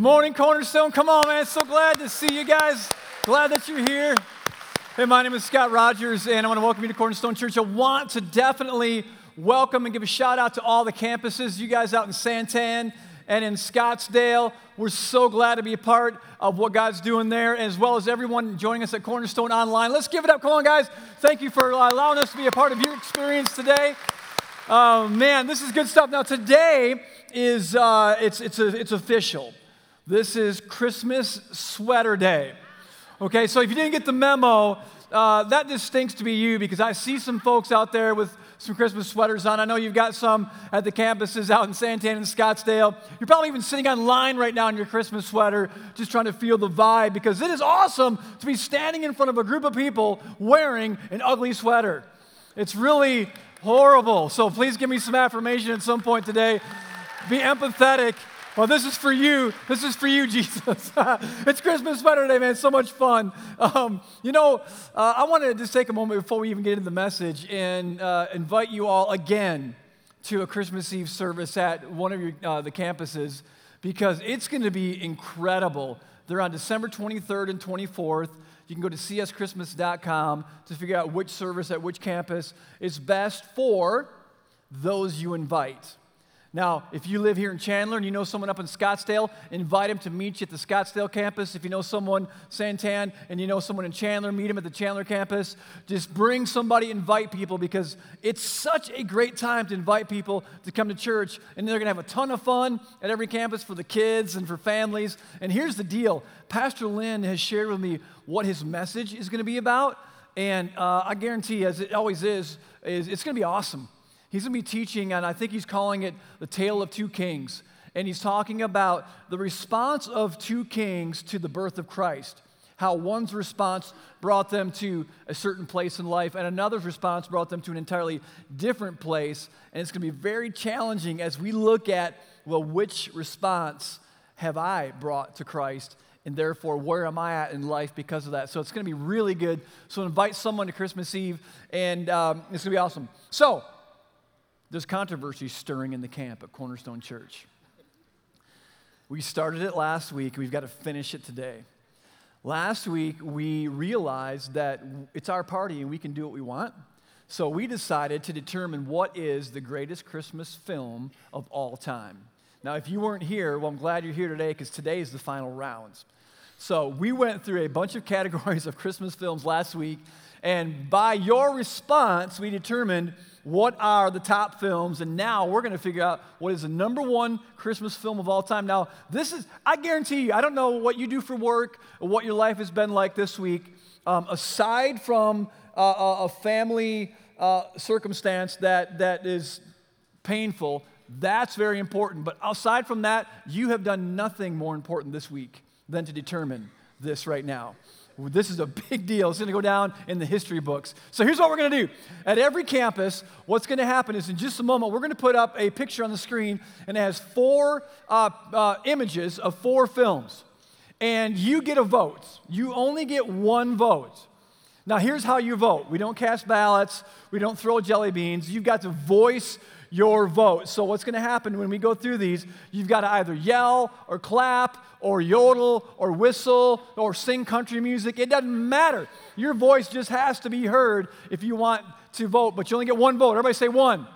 Good morning, Cornerstone. Come on, man. So glad to see you guys. Glad that you're here. Hey, my name is Scott Rogers, and I want to welcome you to Cornerstone Church. I want to definitely welcome and give a shout out to all the campuses, you guys out in Santan and in Scottsdale. We're so glad to be a part of what God's doing there, as well as everyone joining us at Cornerstone Online. Let's give it up. Come on, guys. Thank you for allowing us to be a part of your experience today. Oh, man, this is good stuff. Now, today is, uh, it's, it's, a, it's official. This is Christmas Sweater Day. Okay, so if you didn't get the memo, uh, that just stinks to be you because I see some folks out there with some Christmas sweaters on. I know you've got some at the campuses out in Santan and Scottsdale. You're probably even sitting online right now in your Christmas sweater, just trying to feel the vibe because it is awesome to be standing in front of a group of people wearing an ugly sweater. It's really horrible. So please give me some affirmation at some point today. Be empathetic well, this is for you. This is for you, Jesus. it's Christmas sweater day, man. So much fun. Um, you know, uh, I want to just take a moment before we even get into the message and uh, invite you all again to a Christmas Eve service at one of your, uh, the campuses because it's going to be incredible. They're on December 23rd and 24th. You can go to cschristmas.com to figure out which service at which campus is best for those you invite. Now, if you live here in Chandler and you know someone up in Scottsdale, invite them to meet you at the Scottsdale campus. If you know someone Santan and you know someone in Chandler, meet them at the Chandler campus. Just bring somebody, invite people because it's such a great time to invite people to come to church and they're going to have a ton of fun at every campus for the kids and for families. And here's the deal. Pastor Lynn has shared with me what his message is going to be about, and uh, I guarantee, as it always is, is it's going to be awesome. He's going to be teaching, and I think he's calling it the tale of two kings. And he's talking about the response of two kings to the birth of Christ. How one's response brought them to a certain place in life, and another's response brought them to an entirely different place. And it's going to be very challenging as we look at, well, which response have I brought to Christ? and therefore where am i at in life because of that so it's going to be really good so invite someone to christmas eve and um, it's going to be awesome so there's controversy stirring in the camp at Cornerstone Church. We started it last week, we've got to finish it today. Last week, we realized that it's our party and we can do what we want. So we decided to determine what is the greatest Christmas film of all time. Now, if you weren't here, well, I'm glad you're here today because today is the final rounds. So we went through a bunch of categories of Christmas films last week, and by your response, we determined what are the top films, and now we're going to figure out what is the number one Christmas film of all time. Now, this is, I guarantee you, I don't know what you do for work or what your life has been like this week. Um, aside from uh, a family uh, circumstance that, that is painful, that's very important. But aside from that, you have done nothing more important this week than to determine this right now. This is a big deal. It's going to go down in the history books. So here's what we're going to do. At every campus, what's going to happen is in just a moment, we're going to put up a picture on the screen, and it has four uh, uh, images of four films. And you get a vote. You only get one vote. Now, here's how you vote we don't cast ballots, we don't throw jelly beans. You've got to voice your vote. So, what's going to happen when we go through these? You've got to either yell or clap or yodel or whistle or sing country music. It doesn't matter. Your voice just has to be heard if you want to vote, but you only get one vote. Everybody say one.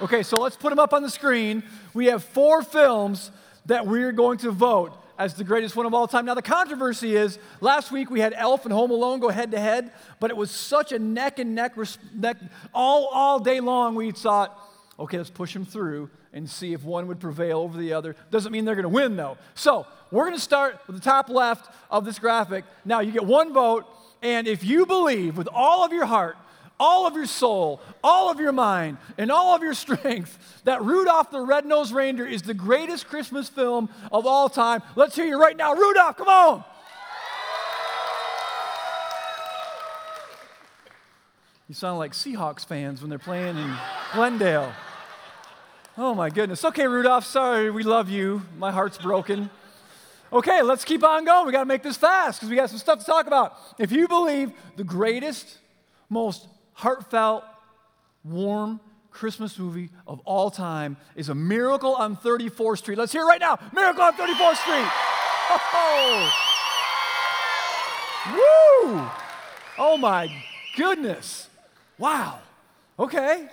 Okay, so let's put them up on the screen. We have four films that we're going to vote as the greatest one of all time. Now, the controversy is last week we had Elf and Home Alone go head to head, but it was such a neck and neck, neck all, all day long. We thought, okay, let's push them through and see if one would prevail over the other. Doesn't mean they're going to win, though. So we're going to start with the top left of this graphic. Now, you get one vote, and if you believe with all of your heart, all of your soul, all of your mind, and all of your strength that Rudolph the Red-Nosed Reindeer is the greatest Christmas film of all time, let's hear you right now. Rudolph, come on! You sound like Seahawks fans when they're playing in Glendale. Oh my goodness. Okay, Rudolph, sorry, we love you. My heart's broken. Okay, let's keep on going. We got to make this fast because we got some stuff to talk about. If you believe the greatest, most heartfelt, warm Christmas movie of all time is A Miracle on 34th Street. Let's hear it right now. Miracle on 34th Street. Oh. Woo! Oh my goodness. Wow. Okay.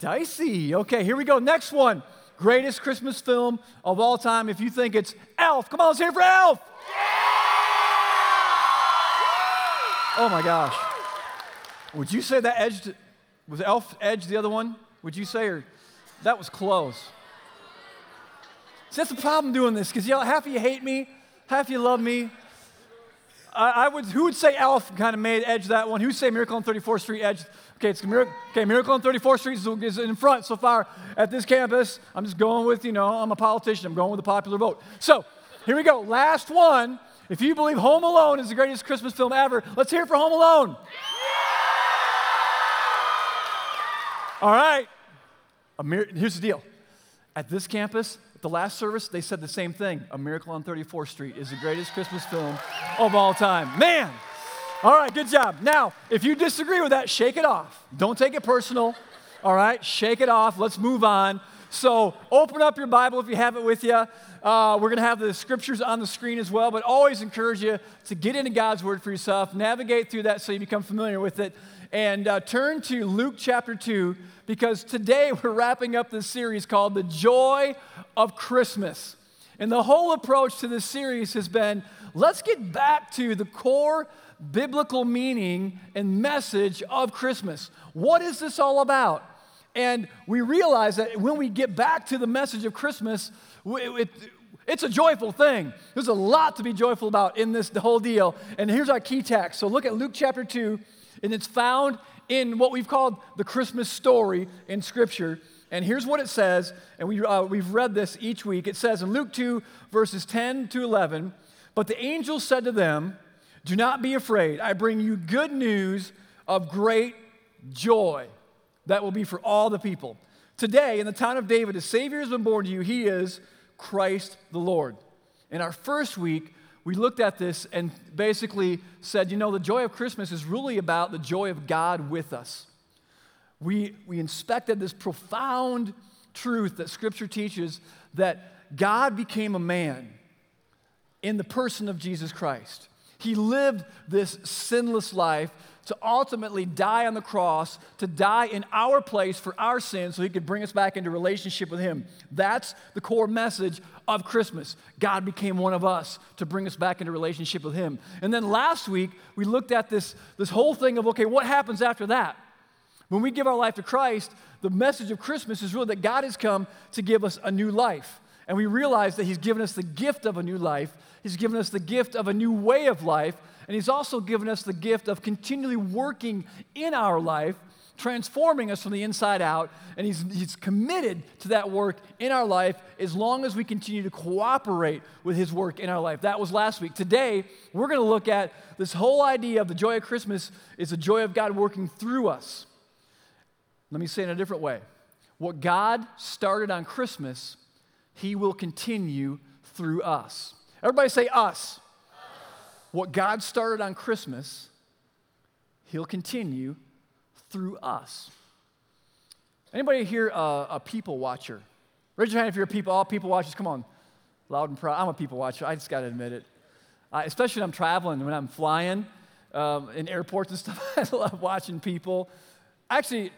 Dicey. Okay, here we go. Next one. Greatest Christmas film of all time. If you think it's Elf, come on, let's hear it for Elf. Oh my gosh. Would you say that edged, was Elf Edge the other one? Would you say, or that was close? See, that's the problem doing this, because know, half of you hate me, half of you love me. I, would, who would say Elf kind of made Edge that one? Who would say Miracle on 34th Street Edge? Okay, it's Miracle, okay, Miracle on 34th Street is, in front so far at this campus. I'm just going with, you know, I'm a politician. I'm going with the popular vote. So here we go. Last one. If you believe Home Alone is the greatest Christmas film ever, let's hear it for Home Alone. All right. Here's the deal. At this campus, the last service, they said the same thing. A Miracle on 34th Street is the greatest Christmas film of all time. Man! All right, good job. Now, if you disagree with that, shake it off. Don't take it personal. All right, shake it off. Let's move on. So, open up your Bible if you have it with you. Uh, we're going to have the scriptures on the screen as well, but always encourage you to get into God's Word for yourself, navigate through that so you become familiar with it, and uh, turn to Luke chapter 2 because today we're wrapping up this series called The Joy of Christmas. And the whole approach to this series has been let's get back to the core biblical meaning and message of Christmas. What is this all about? And we realize that when we get back to the message of Christmas, it, it's a joyful thing. There's a lot to be joyful about in this the whole deal. And here's our key text. So look at Luke chapter 2, and it's found in what we've called the Christmas story in Scripture. And here's what it says, and we, uh, we've read this each week. It says in Luke 2, verses 10 to 11, But the angel said to them, Do not be afraid. I bring you good news of great joy that will be for all the people. Today, in the town of David, a Savior has been born to you. He is Christ the Lord. In our first week, we looked at this and basically said, you know, the joy of Christmas is really about the joy of God with us. We, we inspected this profound truth that Scripture teaches that God became a man in the person of Jesus Christ. He lived this sinless life to ultimately die on the cross, to die in our place for our sins so he could bring us back into relationship with him. That's the core message of Christmas. God became one of us to bring us back into relationship with him. And then last week, we looked at this, this whole thing of okay, what happens after that? When we give our life to Christ, the message of Christmas is really that God has come to give us a new life. And we realize that He's given us the gift of a new life. He's given us the gift of a new way of life and He's also given us the gift of continually working in our life, transforming us from the inside out. And He's, he's committed to that work in our life as long as we continue to cooperate with His work in our life. That was last week. Today, we're going to look at this whole idea of the joy of Christmas is the joy of God working through us. Let me say it in a different way. What God started on Christmas, He will continue through us. Everybody say us. What God started on Christmas, He'll continue through us. Anybody here a, people watcher? Raise your hand if you're a people, all people watchers. Come on, loud and proud. I'm a people watcher. I just got to admit it. Uh, especially when I'm traveling, when I'm flying um, in airports and stuff. I love watching people. I actually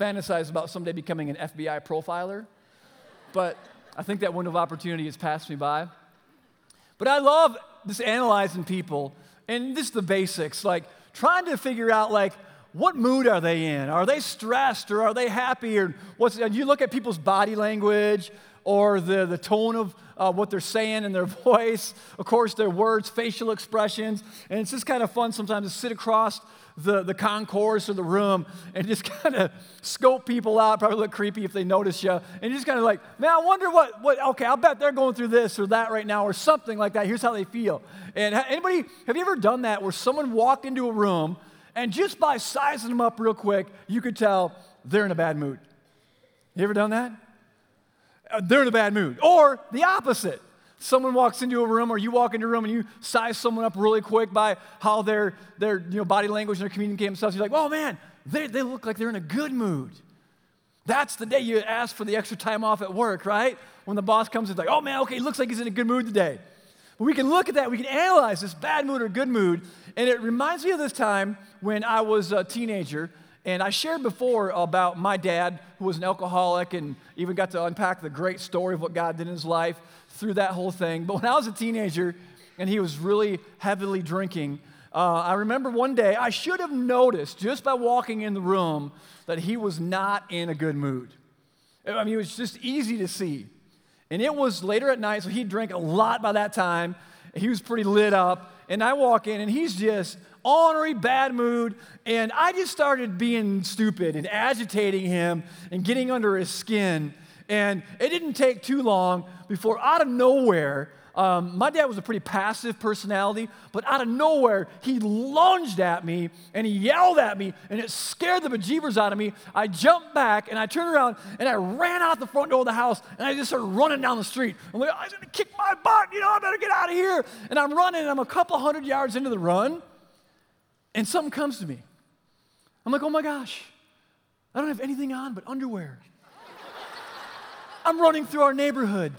fantasize about someday becoming an FBI profiler, but I think that window of opportunity has passed me by. But I love just analyzing people and just the basics, like trying to figure out like what mood are they in? Are they stressed or are they happy? Or what's and you look at people's body language or the, the tone of uh, what they're saying in their voice, of course, their words, facial expressions. And it's just kind of fun sometimes to sit across the, the concourse or the room and just kind of scope people out, probably look creepy if they notice you. And just kind of like, man, I wonder what, what, okay, I'll bet they're going through this or that right now or something like that. Here's how they feel. And anybody, have you ever done that where someone walked into a room and just by sizing them up real quick, you could tell they're in a bad mood? You ever done that? Uh, they're in a bad mood. Or the opposite. Someone walks into a room or you walk into a room and you size someone up really quick by how their, their you know, body language and their communicating themselves. You're like, oh man, they, they look like they're in a good mood. That's the day you ask for the extra time off at work, right? When the boss comes and like, oh man, okay, looks like he's in a good mood today. But we can look at that, we can analyze this bad mood or good mood, and it reminds me of this time when I was a teenager, and I shared before about my dad, who was an alcoholic, and even got to unpack the great story of what God did in his life through that whole thing. But when I was a teenager and he was really heavily drinking, uh, I remember one day I should have noticed just by walking in the room that he was not in a good mood. I mean, it was just easy to see. And it was later at night, so he drank a lot by that time. He was pretty lit up. And I walk in, and he's just ornery, bad mood. And I just started being stupid and agitating him and getting under his skin. And it didn't take too long before, out of nowhere, um, my dad was a pretty passive personality, but out of nowhere, he lunged at me and he yelled at me, and it scared the bejeebers out of me. I jumped back and I turned around and I ran out the front door of the house and I just started running down the street. I'm like, I'm gonna kick my butt, you know, I better get out of here. And I'm running, and I'm a couple hundred yards into the run, and something comes to me. I'm like, oh my gosh, I don't have anything on but underwear. I'm running through our neighborhood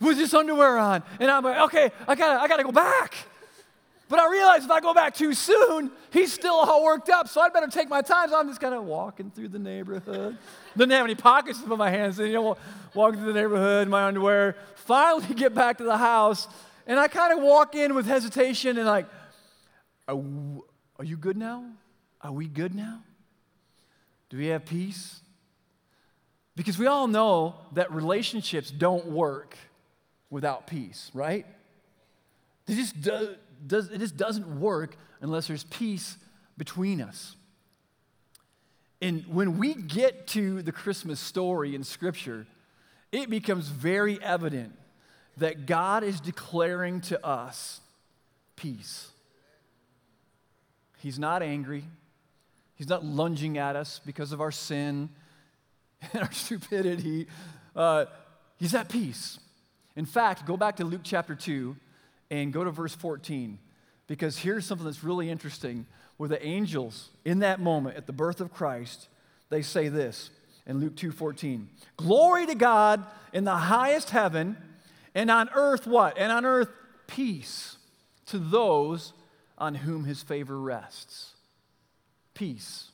with this underwear on. And I'm like, okay, I gotta, I gotta go back. But I realize if I go back too soon, he's still all worked up, so I'd better take my time. So I'm just kind of walking through the neighborhood. Didn't have any pockets to put my hands in, you know, walking through the neighborhood, in my underwear. Finally get back to the house, and I kind of walk in with hesitation and like, are, are you good now? Are we good now? Do we have peace? Because we all know that relationships don't work without peace, right? It just, do, does, it just doesn't work unless there's peace between us. And when we get to the Christmas story in Scripture, it becomes very evident that God is declaring to us peace. He's not angry. He's not lunging at us because of our sin and our stupidity. Uh, he's at peace. In fact, go back to Luke chapter 2 and go to verse 14, because here's something that's really interesting. Where the angels, in that moment at the birth of Christ, they say this in Luke 2:14. Glory to God in the highest heaven, and on earth what? And on earth peace to those on whom his favor rests. Peace.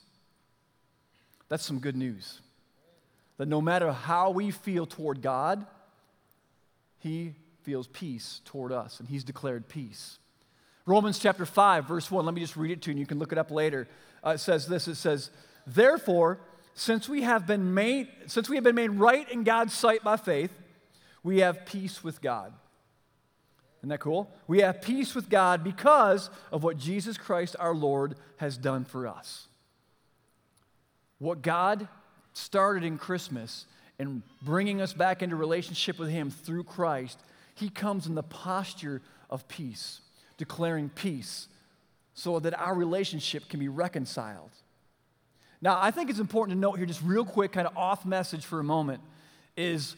That's some good news. That no matter how we feel toward God, he feels peace toward us, and he's declared peace. Romans chapter 5, verse 1, let me just read it to you, and you can look it up later. Uh, it says this it says, Therefore, since we have been made, since we have been made right in God's sight by faith, we have peace with God. Isn't that cool? We have peace with God because of what Jesus Christ our Lord has done for us. What God started in Christmas, and bringing us back into relationship with Him through Christ, He comes in the posture of peace, declaring peace so that our relationship can be reconciled. Now, I think it's important to note here, just real quick, kind of off message for a moment, is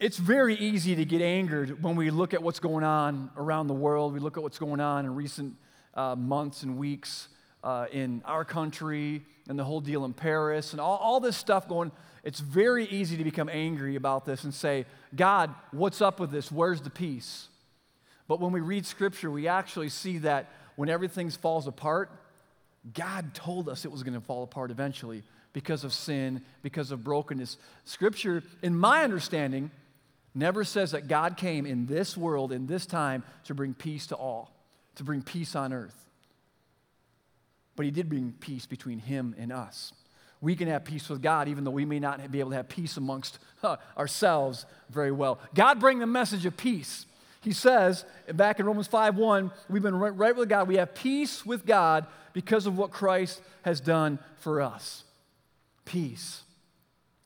it's very easy to get angered when we look at what's going on around the world. We look at what's going on in recent uh, months and weeks uh, in our country and the whole deal in Paris and all, all this stuff going it's very easy to become angry about this and say, God, what's up with this? Where's the peace? But when we read scripture, we actually see that when everything falls apart, God told us it was going to fall apart eventually because of sin, because of brokenness. Scripture, in my understanding, never says that God came in this world, in this time, to bring peace to all, to bring peace on earth. But He did bring peace between Him and us we can have peace with God, even though we may not be able to have peace amongst uh, ourselves very well. God bring the message of peace. He says back in Romans 5 1, we've been right with God. We have peace with God because of what Christ has done for us. Peace.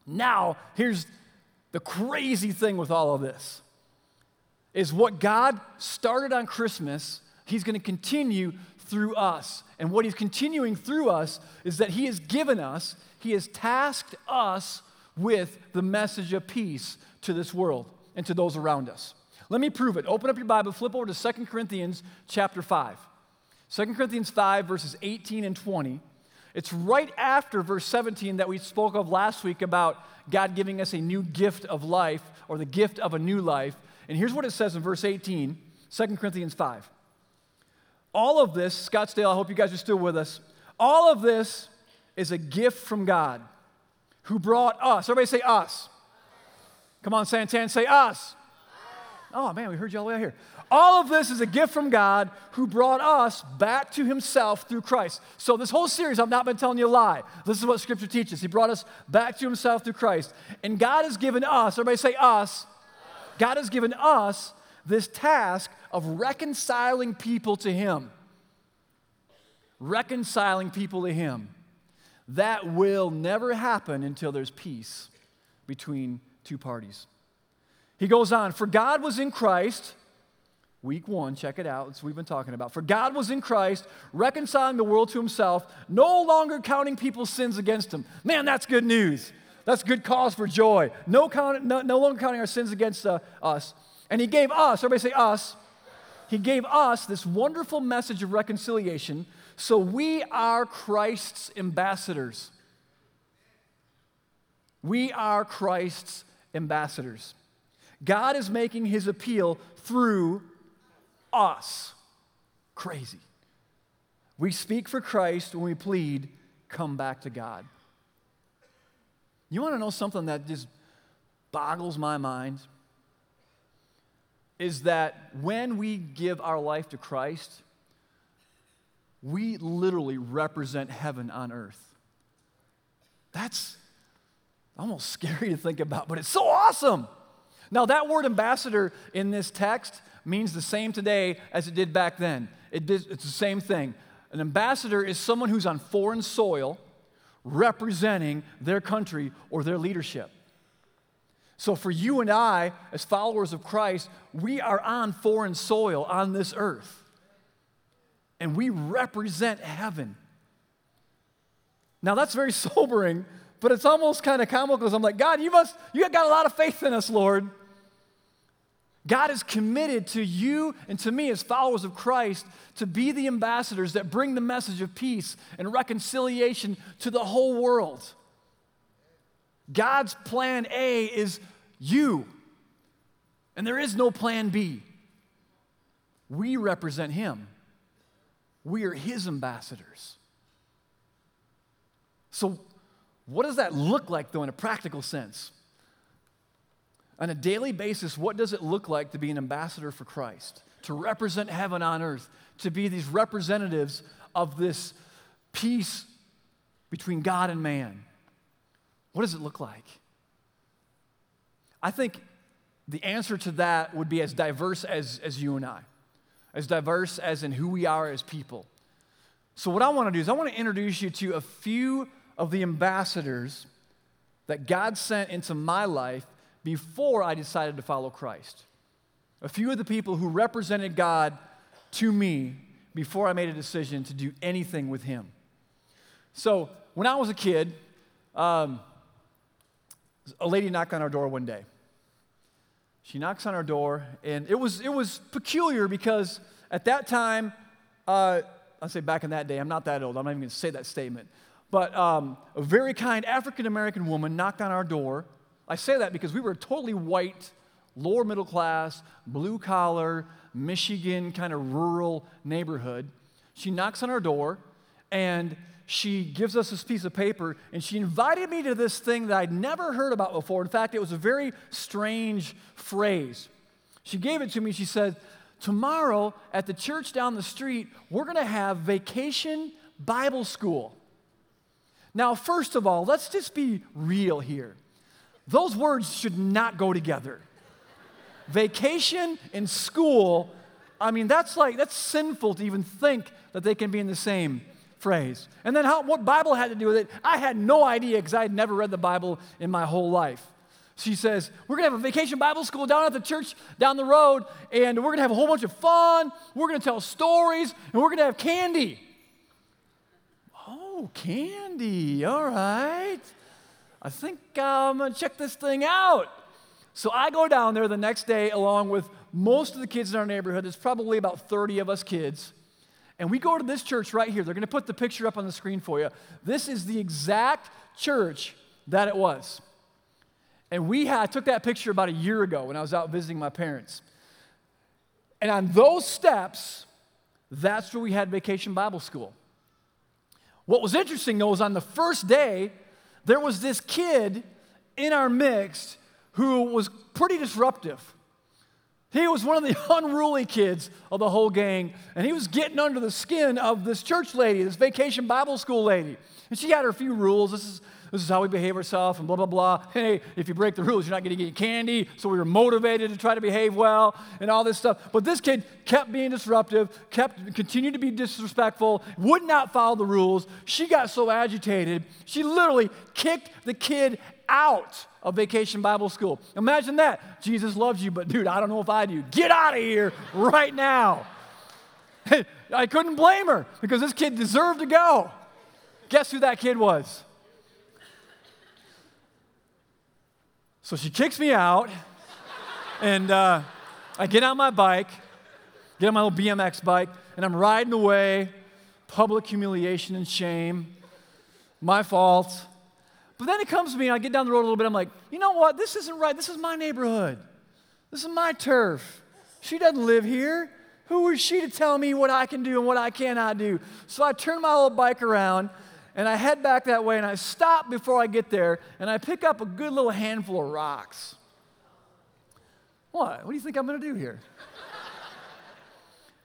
Now, here's the crazy thing with all of this is what God started on Christmas, He's going to continue through us. And what he's continuing through us is that he has given us, he has tasked us with the message of peace to this world and to those around us. Let me prove it. Open up your Bible, flip over to 2 Corinthians chapter 5. 2 Corinthians 5, verses 18 and 20. It's right after verse 17 that we spoke of last week about God giving us a new gift of life or the gift of a new life. And here's what it says in verse 18, 2 Corinthians 5. All of this, Scottsdale, I hope you guys are still with us. All of this is a gift from God who brought us. Everybody say us. Come on, Santan, say us. Oh man, we heard you all the way out here. All of this is a gift from God who brought us back to himself through Christ. So, this whole series, I've not been telling you a lie. This is what Scripture teaches. He brought us back to himself through Christ. And God has given us, everybody say us, God has given us this task of reconciling people to him. Reconciling people to him. That will never happen until there's peace between two parties. He goes on, for God was in Christ Week one, check it out. It's we've been talking about. For God was in Christ, reconciling the world to himself, no longer counting people's sins against him. Man, that's good news. That's good cause for joy. No, count, no, no longer counting our sins against uh, us. And he gave us, everybody say us, he gave us this wonderful message of reconciliation. So we are Christ's ambassadors. We are Christ's ambassadors. God is making his appeal through us. Crazy. We speak for Christ when we plead, come back to God. You want to know something that just boggles my mind? Is that when we give our life to Christ, we literally represent heaven on earth. That's almost scary to think about, but it's so awesome. Now, that word ambassador in this text means the same today as it did back then. It did, it's the same thing. An ambassador is someone who's on foreign soil representing their country or their leadership. So, for you and I, as followers of Christ, we are on foreign soil on this earth. And we represent heaven. Now, that's very sobering, but it's almost kind of comical because I'm like, God, you must, you got a lot of faith in us, Lord. God is committed to you and to me as followers of Christ to be the ambassadors that bring the message of peace and reconciliation to the whole world. God's plan A is you, and there is no plan B. We represent Him, we are His ambassadors. So, what does that look like, though, in a practical sense? on a daily basis, what does it look like to be an ambassador for Christ? To represent heaven on earth, to be these representatives of this peace between God and man. What does it look like? I think the answer to that would be as diverse as, as you and I, as diverse as in who we are as people. So, what I want to do is, I want to introduce you to a few of the ambassadors that God sent into my life before I decided to follow Christ. A few of the people who represented God to me before I made a decision to do anything with Him. So, when I was a kid, um, a lady knocked on our door one day. She knocks on our door, and it was, it was peculiar because at that time, uh, I'll say back in that day, I'm not that old, I'm not even gonna say that statement, but um, a very kind African American woman knocked on our door I say that because we were a totally white, lower middle class, blue collar, Michigan kind of rural neighborhood. She knocks on our door and she gives us this piece of paper and she invited me to this thing that I'd never heard about before. In fact, it was a very strange phrase. She gave it to me. She said, Tomorrow at the church down the street, we're going to have vacation Bible school. Now, first of all, let's just be real here. Those words should not go together. Vacation and school, I mean, that's like, that's sinful to even think that they can be in the same phrase. And then how, what Bible had to do with it, I had no idea because I had never read the Bible in my whole life. She says, We're going to have a vacation Bible school down at the church down the road, and we're going to have a whole bunch of fun. We're going to tell stories, and we're going to have candy. Oh, candy. All right. I think I'm gonna check this thing out. So I go down there the next day along with most of the kids in our neighborhood. There's probably about 30 of us kids. And we go to this church right here. They're going to put the picture up on the screen for you. This is the exact church that it was. And we had, I took that picture about a year ago when I was out visiting my parents. And on those steps, that's where we had vacation Bible school. What was interesting though was on the first day, there was this kid in our mix who was pretty disruptive. He was one of the unruly kids of the whole gang, and he was getting under the skin of this church lady, this vacation Bible school lady. And she had her few rules. This is, this is how we behave ourselves, and blah, blah, blah. Hey, if you break the rules, you're not going to get candy. So we were motivated to try to behave well and all this stuff. But this kid kept being disruptive, kept continued to be disrespectful, would not follow the rules. She got so agitated, she literally kicked the kid out of vacation Bible school. Imagine that. Jesus loves you, but dude, I don't know if I do. Get out of here right now. I couldn't blame her because this kid deserved to go. Guess who that kid was? So she kicks me out, and uh, I get on my bike, get on my little BMX bike, and I'm riding away. Public humiliation and shame. My fault. But then it comes to me, and I get down the road a little bit. I'm like, you know what? This isn't right. This is my neighborhood. This is my turf. She doesn't live here. Who is she to tell me what I can do and what I cannot do? So I turn my little bike around and I head back that way and I stop before I get there and I pick up a good little handful of rocks. What? What do you think I'm going to do here?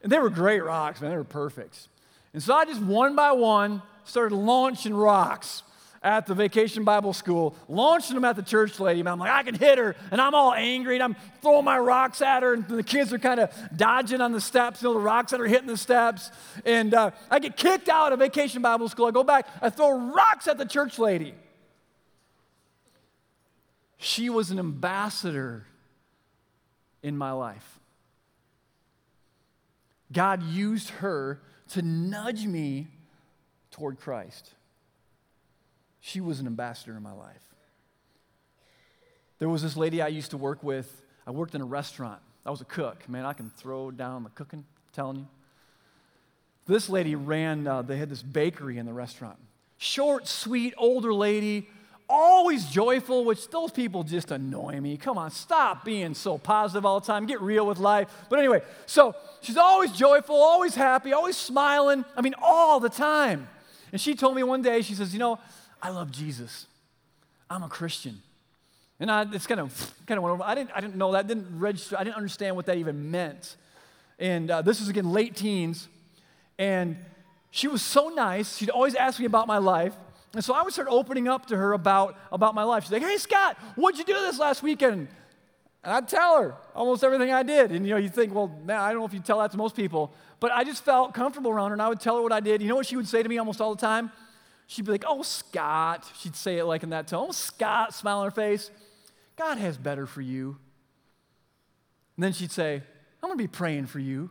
and they were great rocks, man. They were perfect. And so I just one by one started launching rocks at the vacation Bible school, launching them at the church lady. And I'm like, I can hit her. And I'm all angry and I'm throwing my rocks at her. And the kids are kind of dodging on the steps, you know, the rocks that are hitting the steps. And uh, I get kicked out of vacation Bible school. I go back, I throw rocks at the church lady. She was an ambassador in my life. God used her to nudge me toward Christ she was an ambassador in my life. There was this lady I used to work with. I worked in a restaurant. I was a cook. Man, I can throw down the cooking, I'm telling you. This lady ran, uh, they had this bakery in the restaurant. Short, sweet, older lady, always joyful, which those people just annoy me. Come on, stop being so positive all the time. Get real with life. But anyway, so she's always joyful, always happy, always smiling. I mean, all the time. And she told me one day, she says, You know, I love Jesus. I'm a Christian. And I, it's kind of, kind of went over. I didn't, I didn't know that, didn't register, I didn't understand what that even meant. And uh, this was again late teens. And she was so nice. She'd always ask me about my life. And so I would start opening up to her about, about my life. She's like, hey, Scott, what'd you do this last weekend? And I'd tell her almost everything I did. And you know, you think, well, man, I don't know if you tell that to most people, but I just felt comfortable around her and I would tell her what I did. You know what she would say to me almost all the time? She'd be like, Oh, Scott. She'd say it like in that tone. Oh, Scott, smile on her face. God has better for you. And then she'd say, I'm going to be praying for you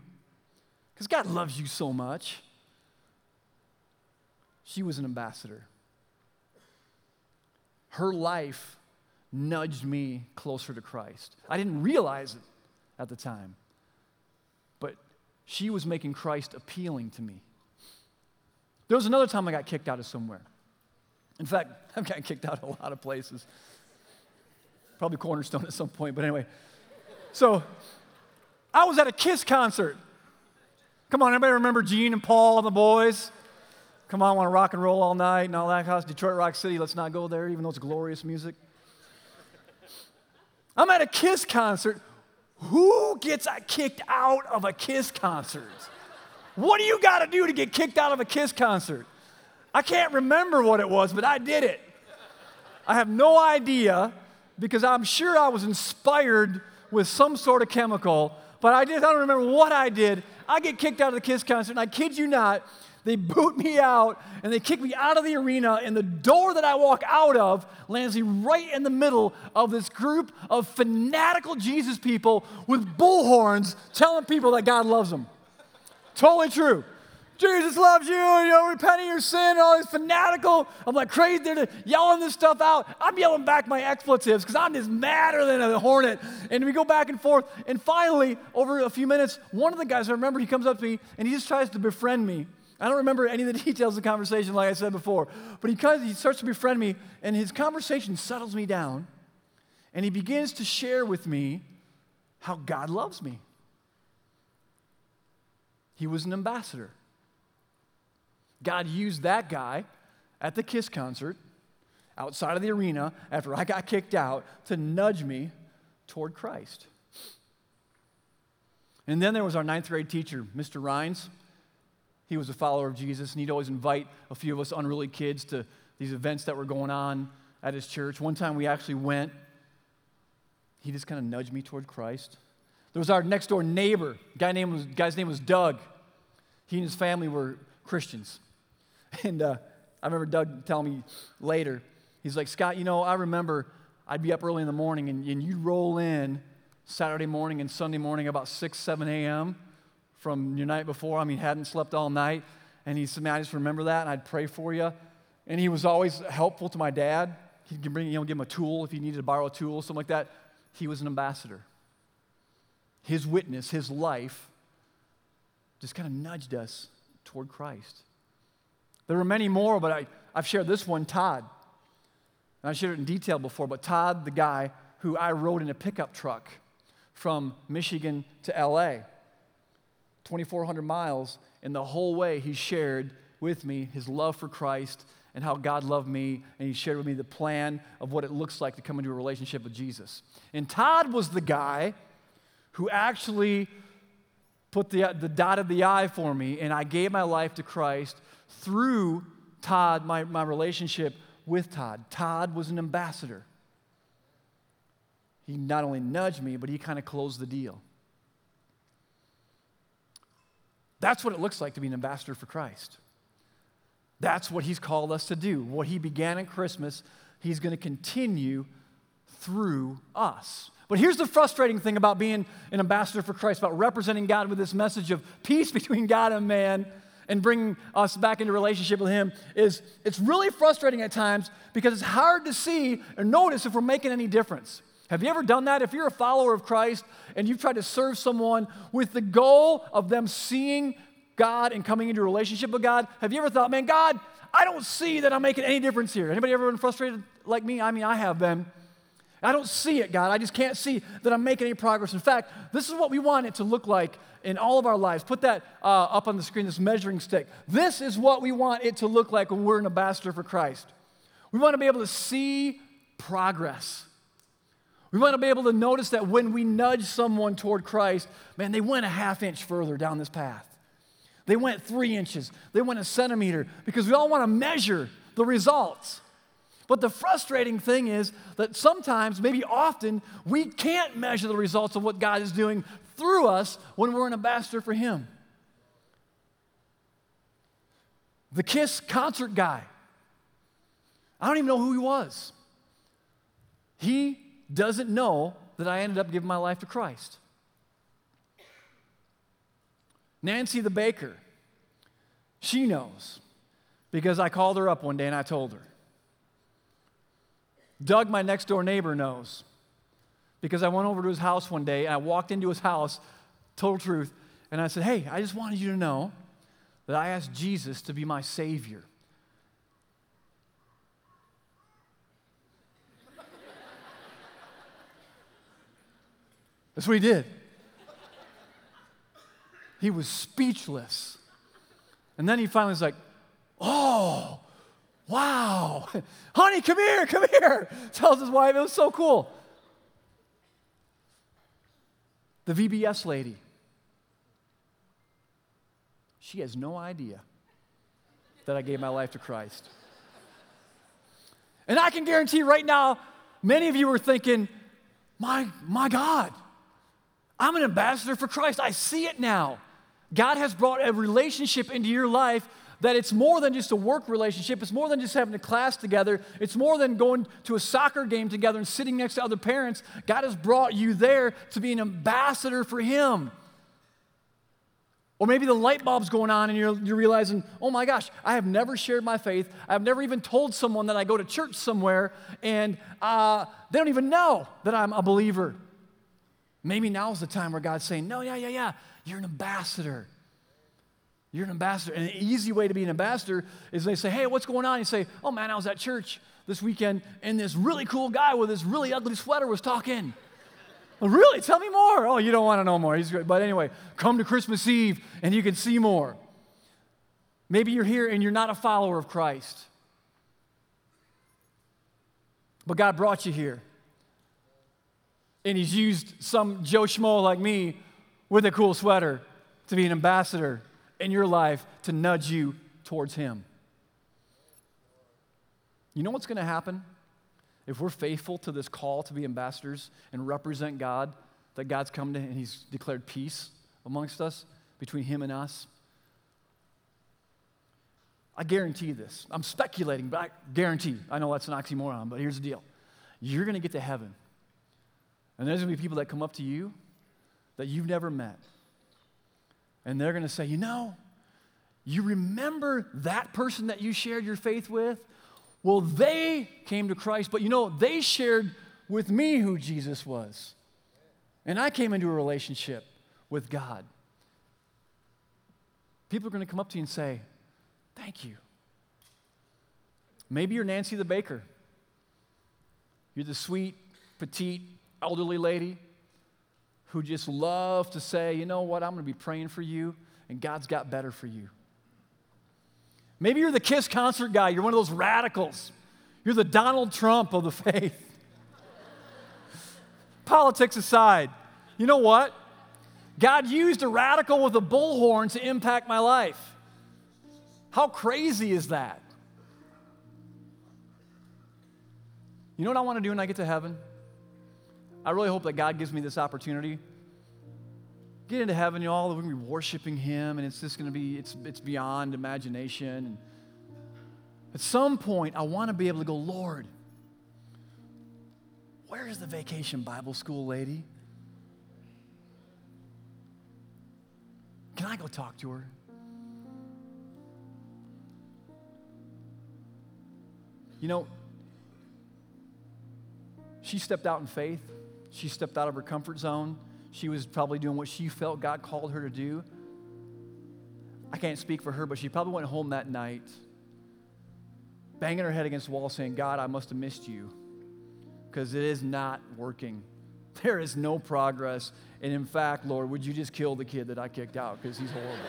because God loves you so much. She was an ambassador. Her life nudged me closer to Christ. I didn't realize it at the time, but she was making Christ appealing to me. There was another time I got kicked out of somewhere. In fact, I've gotten kicked out of a lot of places. Probably Cornerstone at some point, but anyway. So I was at a Kiss concert. Come on, everybody remember Gene and Paul and the boys? Come on, want to rock and roll all night and all that house. Detroit Rock City, let's not go there, even though it's glorious music. I'm at a Kiss concert. Who gets kicked out of a Kiss concert? What do you got to do to get kicked out of a Kiss concert? I can't remember what it was, but I did it. I have no idea because I'm sure I was inspired with some sort of chemical, but I just I don't remember what I did. I get kicked out of the Kiss concert, and I kid you not, they boot me out and they kick me out of the arena, and the door that I walk out of lands me right in the middle of this group of fanatical Jesus people with bullhorns telling people that God loves them. Totally true. Jesus loves you, you know, repent of your sin, and all this fanatical. I'm like crazy there yelling this stuff out. I'm yelling back my expletives because I'm just madder than a hornet. And we go back and forth. And finally, over a few minutes, one of the guys, I remember, he comes up to me and he just tries to befriend me. I don't remember any of the details of the conversation, like I said before, but he, comes, he starts to befriend me, and his conversation settles me down, and he begins to share with me how God loves me. He was an ambassador. God used that guy at the Kiss concert outside of the arena after I got kicked out to nudge me toward Christ. And then there was our ninth grade teacher, Mr. Rhines. He was a follower of Jesus, and he'd always invite a few of us unruly kids to these events that were going on at his church. One time we actually went, he just kind of nudged me toward Christ. There was our next door neighbor. Guy name was, guy's name was Doug. He and his family were Christians. And uh, I remember Doug telling me later, he's like, Scott, you know, I remember I'd be up early in the morning and, and you'd roll in Saturday morning and Sunday morning about 6, 7 a.m. from your night before. I mean, hadn't slept all night. And he said, man, I just remember that and I'd pray for you. And he was always helpful to my dad. He'd bring, you know, give him a tool if he needed to borrow a tool, something like that. He was an ambassador. His witness, his life, just kind of nudged us toward Christ. There were many more, but I, I've shared this one, Todd. And I shared it in detail before, but Todd, the guy who I rode in a pickup truck from Michigan to LA, 2,400 miles, and the whole way he shared with me his love for Christ and how God loved me, and he shared with me the plan of what it looks like to come into a relationship with Jesus. And Todd was the guy who actually put the, the dot of the I for me, and I gave my life to Christ through Todd, my, my relationship with Todd. Todd was an ambassador. He not only nudged me, but he kind of closed the deal. That's what it looks like to be an ambassador for Christ. That's what he's called us to do. What he began at Christmas, he's going to continue through us. But here's the frustrating thing about being an ambassador for Christ, about representing God with this message of peace between God and man and bringing us back into relationship with Him is it's really frustrating at times because it's hard to see or notice if we're making any difference. Have you ever done that? If you're a follower of Christ and you've tried to serve someone with the goal of them seeing God and coming into a relationship with God, have you ever thought, man, God, I don't see that I'm making any difference here? Anybody ever been frustrated like me? I mean, I have been. I don't see it, God. I just can't see that I'm making any progress. In fact, this is what we want it to look like in all of our lives. Put that uh, up on the screen, this measuring stick. This is what we want it to look like when we're an ambassador for Christ. We want to be able to see progress. We want to be able to notice that when we nudge someone toward Christ, man, they went a half inch further down this path. They went three inches, they went a centimeter, because we all want to measure the results. But the frustrating thing is that sometimes, maybe often, we can't measure the results of what God is doing through us when we're an ambassador for Him. The Kiss concert guy, I don't even know who he was. He doesn't know that I ended up giving my life to Christ. Nancy the baker, she knows because I called her up one day and I told her. Doug, my next door neighbor, knows because I went over to his house one day and I walked into his house, total truth, and I said, Hey, I just wanted you to know that I asked Jesus to be my Savior. That's what he did. He was speechless. And then he finally was like, Oh, wow. Honey, come here, come here. Tells his wife, it was so cool. The VBS lady, she has no idea that I gave my life to Christ. And I can guarantee right now, many of you are thinking, my, my God, I'm an ambassador for Christ. I see it now. God has brought a relationship into your life that it's more than just a work relationship. It's more than just having a class together. It's more than going to a soccer game together and sitting next to other parents. God has brought you there to be an ambassador for Him. Or maybe the light bulb's going on and you're, you're realizing, oh my gosh, I have never shared my faith. I've never even told someone that I go to church somewhere, and uh, they don't even know that I'm a believer. Maybe now's the time where God's saying, no, yeah, yeah, yeah, you're an ambassador. You're an ambassador. And an easy way to be an ambassador is they say, hey, what's going on? You say, oh man, I was at church this weekend, and this really cool guy with this really ugly sweater was talking. Well, really? Tell me more. Oh, you don't want to know more. He's great. But anyway, come to Christmas Eve and you can see more. Maybe you're here and you're not a follower of Christ. But God brought you here. And He's used some Joe Schmo like me with a cool sweater to be an ambassador in your life to nudge you towards Him. You know what's going to happen? if we're faithful to this call to be ambassadors and represent God, that God's come to and He's declared peace amongst us, between Him and us, I guarantee this. I'm speculating, but I guarantee. I know that's an oxymoron, but here's the deal you're going to get to heaven. And there's going to be people that come up to you that you've never met. And they're going to say, you know, you remember that person that you shared your faith with? Well, they came to Christ, but you know, they shared with me who Jesus was. And I came into a relationship with God. People are going to come up to you and say, Thank you. Maybe you're Nancy the baker. You're the sweet, petite, elderly lady who just love to say, you know what, I'm going to be praying for you, and God's got better for you. Maybe you're the Kiss concert guy, you're one of those radicals. You're the Donald Trump of the faith. Politics aside, you know what? God used a radical with a bullhorn to impact my life. How crazy is that? You know what I want to do when I get to heaven? I really hope that God gives me this opportunity. Get into heaven, you all, we're going to be worshiping Him, and it's just going to be, it's, it's beyond imagination. And at some point, I want to be able to go, Lord, where is the vacation Bible school lady? Can I go talk to her? You know, she stepped out in faith. She stepped out of her comfort zone. She was probably doing what she felt God called her to do. I can't speak for her, but she probably went home that night banging her head against the wall saying, God, I must have missed you because it is not working. There is no progress. And in fact, Lord, would you just kill the kid that I kicked out because he's horrible?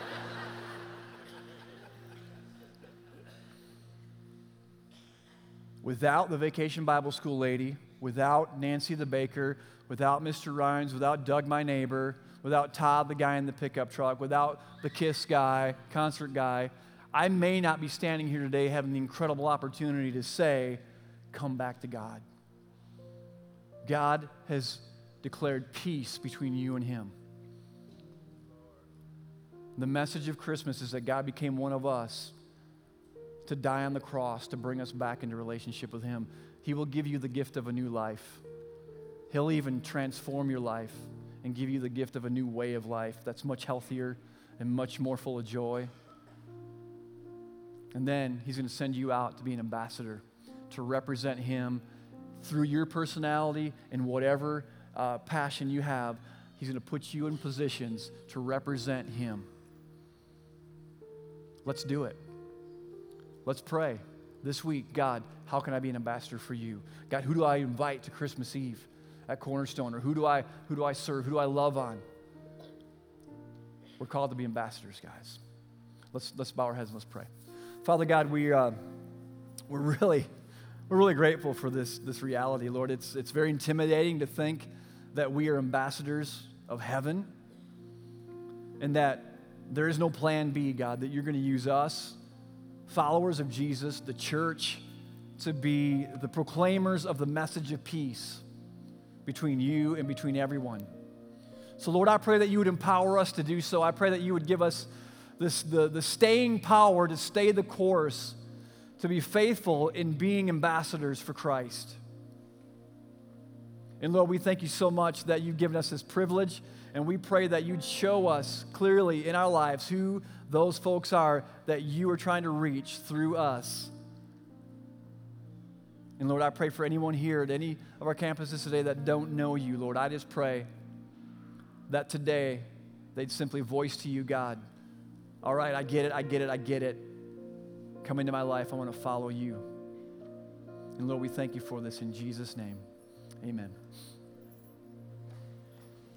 without the vacation Bible school lady, without Nancy the baker, without Mr. Rhines, without Doug my neighbor, without Todd the guy in the pickup truck, without the Kiss guy, concert guy, I may not be standing here today having the incredible opportunity to say, Come back to God. God has declared peace between you and Him. The message of Christmas is that God became one of us to die on the cross to bring us back into relationship with Him. He will give you the gift of a new life. He'll even transform your life and give you the gift of a new way of life that's much healthier and much more full of joy. And then He's going to send you out to be an ambassador, to represent Him through your personality and whatever uh, passion you have. He's going to put you in positions to represent Him. Let's do it. Let's pray this week, God, how can I be an ambassador for you? God, who do I invite to Christmas Eve at Cornerstone? Or who do I, who do I serve? Who do I love on? We're called to be ambassadors, guys. Let's, let's bow our heads and let's pray. Father God, we, uh, we're, really, we're really grateful for this, this reality, Lord. It's, it's very intimidating to think that we are ambassadors of heaven and that there is no plan B, God, that you're going to use us followers of Jesus, the church, to be the proclaimers of the message of peace between you and between everyone. So, Lord, I pray that you would empower us to do so. I pray that you would give us this, the, the staying power to stay the course, to be faithful in being ambassadors for Christ. And Lord, we thank you so much that you've given us this privilege And we pray that you'd show us clearly in our lives who those folks are that you are trying to reach through us. And Lord, I pray for anyone here at any of our campuses today that don't know you, Lord. I just pray that today they'd simply voice to you, God, all right, I get it, I get it, I get it. Come into my life, I want to follow you. And Lord, we thank you for this in Jesus' name. Amen.